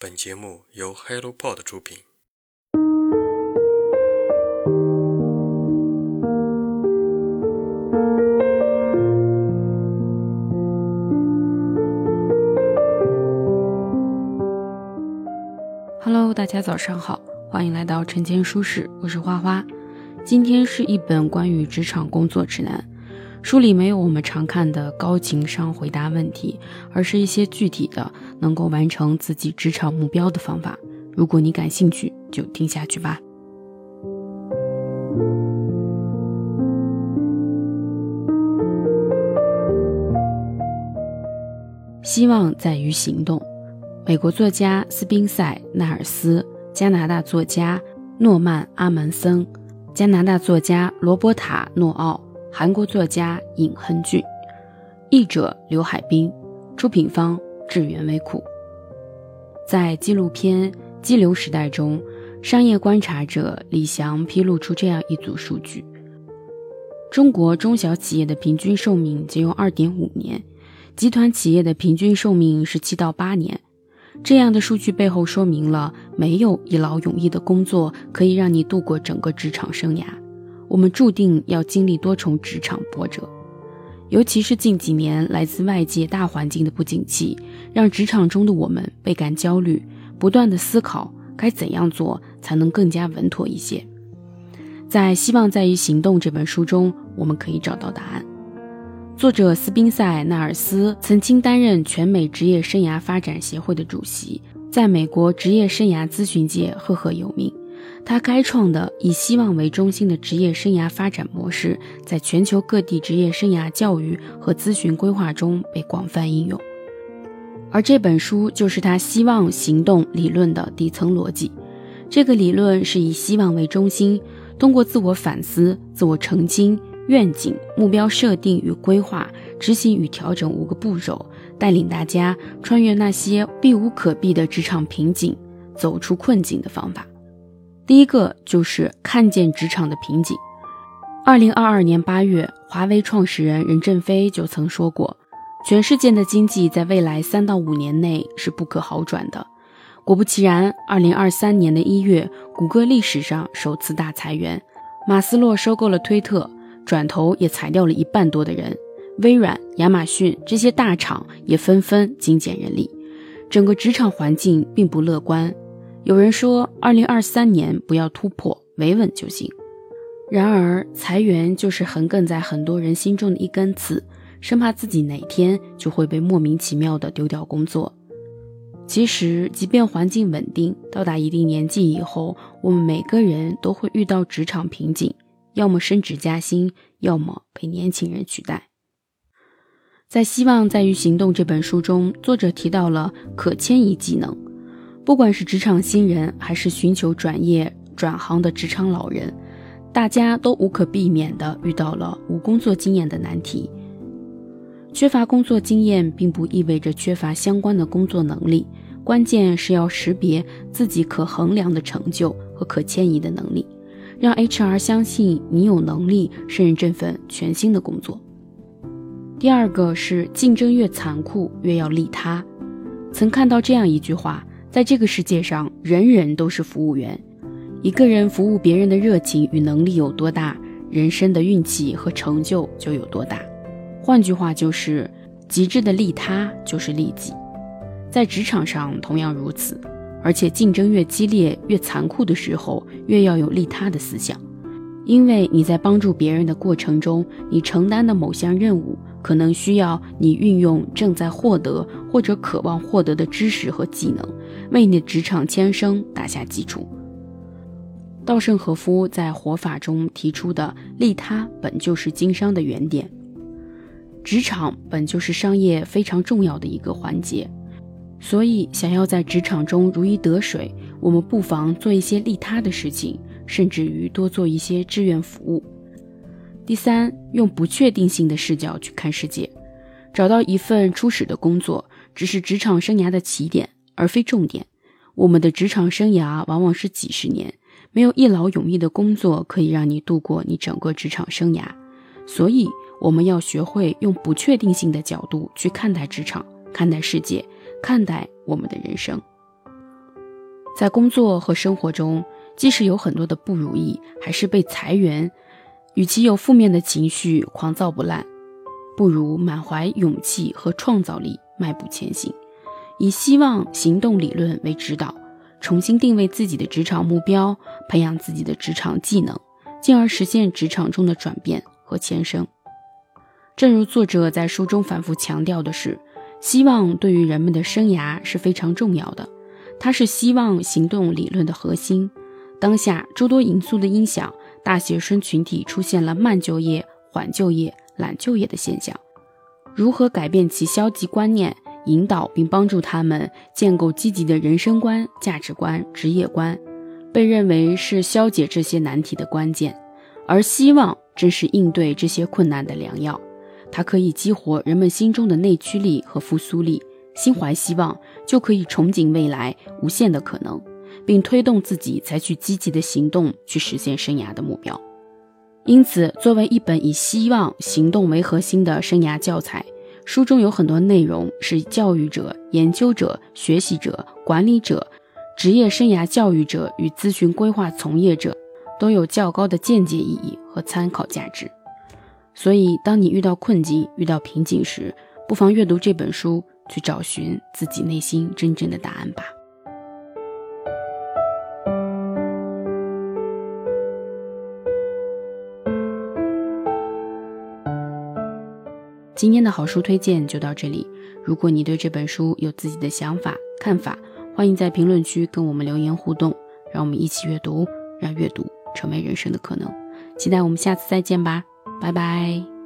本节目由 HelloPod 出品。Hello，大家早上好，欢迎来到晨间书室，我是花花。今天是一本关于职场工作指南，书里没有我们常看的高情商回答问题，而是一些具体的能够完成自己职场目标的方法。如果你感兴趣，就听下去吧。希望在于行动。美国作家斯宾塞·纳尔斯，加拿大作家诺曼·阿门森，加拿大作家罗伯塔·诺奥，韩国作家尹亨俊，译者刘海滨，出品方智源微库。在纪录片《激流时代》中，商业观察者李翔披露出这样一组数据：中国中小企业的平均寿命仅有二点五年，集团企业的平均寿命是七到八年。这样的数据背后说明了，没有一劳永逸的工作可以让你度过整个职场生涯。我们注定要经历多重职场波折，尤其是近几年来自外界大环境的不景气，让职场中的我们倍感焦虑，不断的思考该怎样做才能更加稳妥一些。在《希望在于行动》这本书中，我们可以找到答案。作者斯宾塞·纳尔斯曾经担任全美职业生涯发展协会的主席，在美国职业生涯咨询界赫赫有名。他开创的以希望为中心的职业生涯发展模式，在全球各地职业生涯教育和咨询规划中被广泛应用。而这本书就是他希望行动理论的底层逻辑。这个理论是以希望为中心，通过自我反思、自我澄清。愿景、目标设定与规划、执行与调整五个步骤，带领大家穿越那些避无可避的职场瓶颈，走出困境的方法。第一个就是看见职场的瓶颈。二零二二年八月，华为创始人任正非就曾说过，全世界的经济在未来三到五年内是不可好转的。果不其然，二零二三年的一月，谷歌历史上首次大裁员，马斯洛收购了推特。转头也裁掉了一半多的人，微软、亚马逊这些大厂也纷纷精简人力，整个职场环境并不乐观。有人说，二零二三年不要突破，维稳就行。然而，裁员就是横亘在很多人心中的一根刺，生怕自己哪天就会被莫名其妙的丢掉工作。其实，即便环境稳定，到达一定年纪以后，我们每个人都会遇到职场瓶颈。要么升职加薪，要么被年轻人取代。在《希望在于行动》这本书中，作者提到了可迁移技能。不管是职场新人，还是寻求转业转行的职场老人，大家都无可避免地遇到了无工作经验的难题。缺乏工作经验，并不意味着缺乏相关的工作能力，关键是要识别自己可衡量的成就和可迁移的能力。让 HR 相信你有能力胜任这份全新的工作。第二个是竞争越残酷，越要利他。曾看到这样一句话：在这个世界上，人人都是服务员。一个人服务别人的热情与能力有多大，人生的运气和成就就有多大。换句话就是，极致的利他就是利己。在职场上同样如此。而且竞争越激烈、越残酷的时候，越要有利他的思想，因为你在帮助别人的过程中，你承担的某项任务可能需要你运用正在获得或者渴望获得的知识和技能，为你的职场迁升打下基础。稻盛和夫在《活法》中提出的利他本就是经商的原点，职场本就是商业非常重要的一个环节。所以，想要在职场中如鱼得水，我们不妨做一些利他的事情，甚至于多做一些志愿服务。第三，用不确定性的视角去看世界，找到一份初始的工作，只是职场生涯的起点，而非重点。我们的职场生涯往往是几十年，没有一劳永逸的工作可以让你度过你整个职场生涯。所以，我们要学会用不确定性的角度去看待职场，看待世界。看待我们的人生，在工作和生活中，即使有很多的不如意，还是被裁员，与其有负面的情绪狂躁不烂，不如满怀勇气和创造力迈步前行，以希望行动理论为指导，重新定位自己的职场目标，培养自己的职场技能，进而实现职场中的转变和前升。正如作者在书中反复强调的是，希望对于人们的生涯是非常重要的。它是希望行动理论的核心。当下诸多因素的影响，大学生群体出现了慢就业、缓就业、懒就业的现象。如何改变其消极观念，引导并帮助他们建构积极的人生观、价值观、职业观，被认为是消解这些难题的关键。而希望正是应对这些困难的良药。它可以激活人们心中的内驱力和复苏力。心怀希望，就可以憧憬未来无限的可能，并推动自己采取积极的行动去实现生涯的目标。因此，作为一本以希望行动为核心的生涯教材，书中有很多内容是教育者、研究者、学习者、管理者、职业生涯教育者与咨询规划从业者都有较高的见解意义和参考价值。所以，当你遇到困境、遇到瓶颈时，不妨阅读这本书。去找寻自己内心真正的答案吧。今天的好书推荐就到这里。如果你对这本书有自己的想法、看法，欢迎在评论区跟我们留言互动。让我们一起阅读，让阅读成为人生的可能。期待我们下次再见吧，拜拜。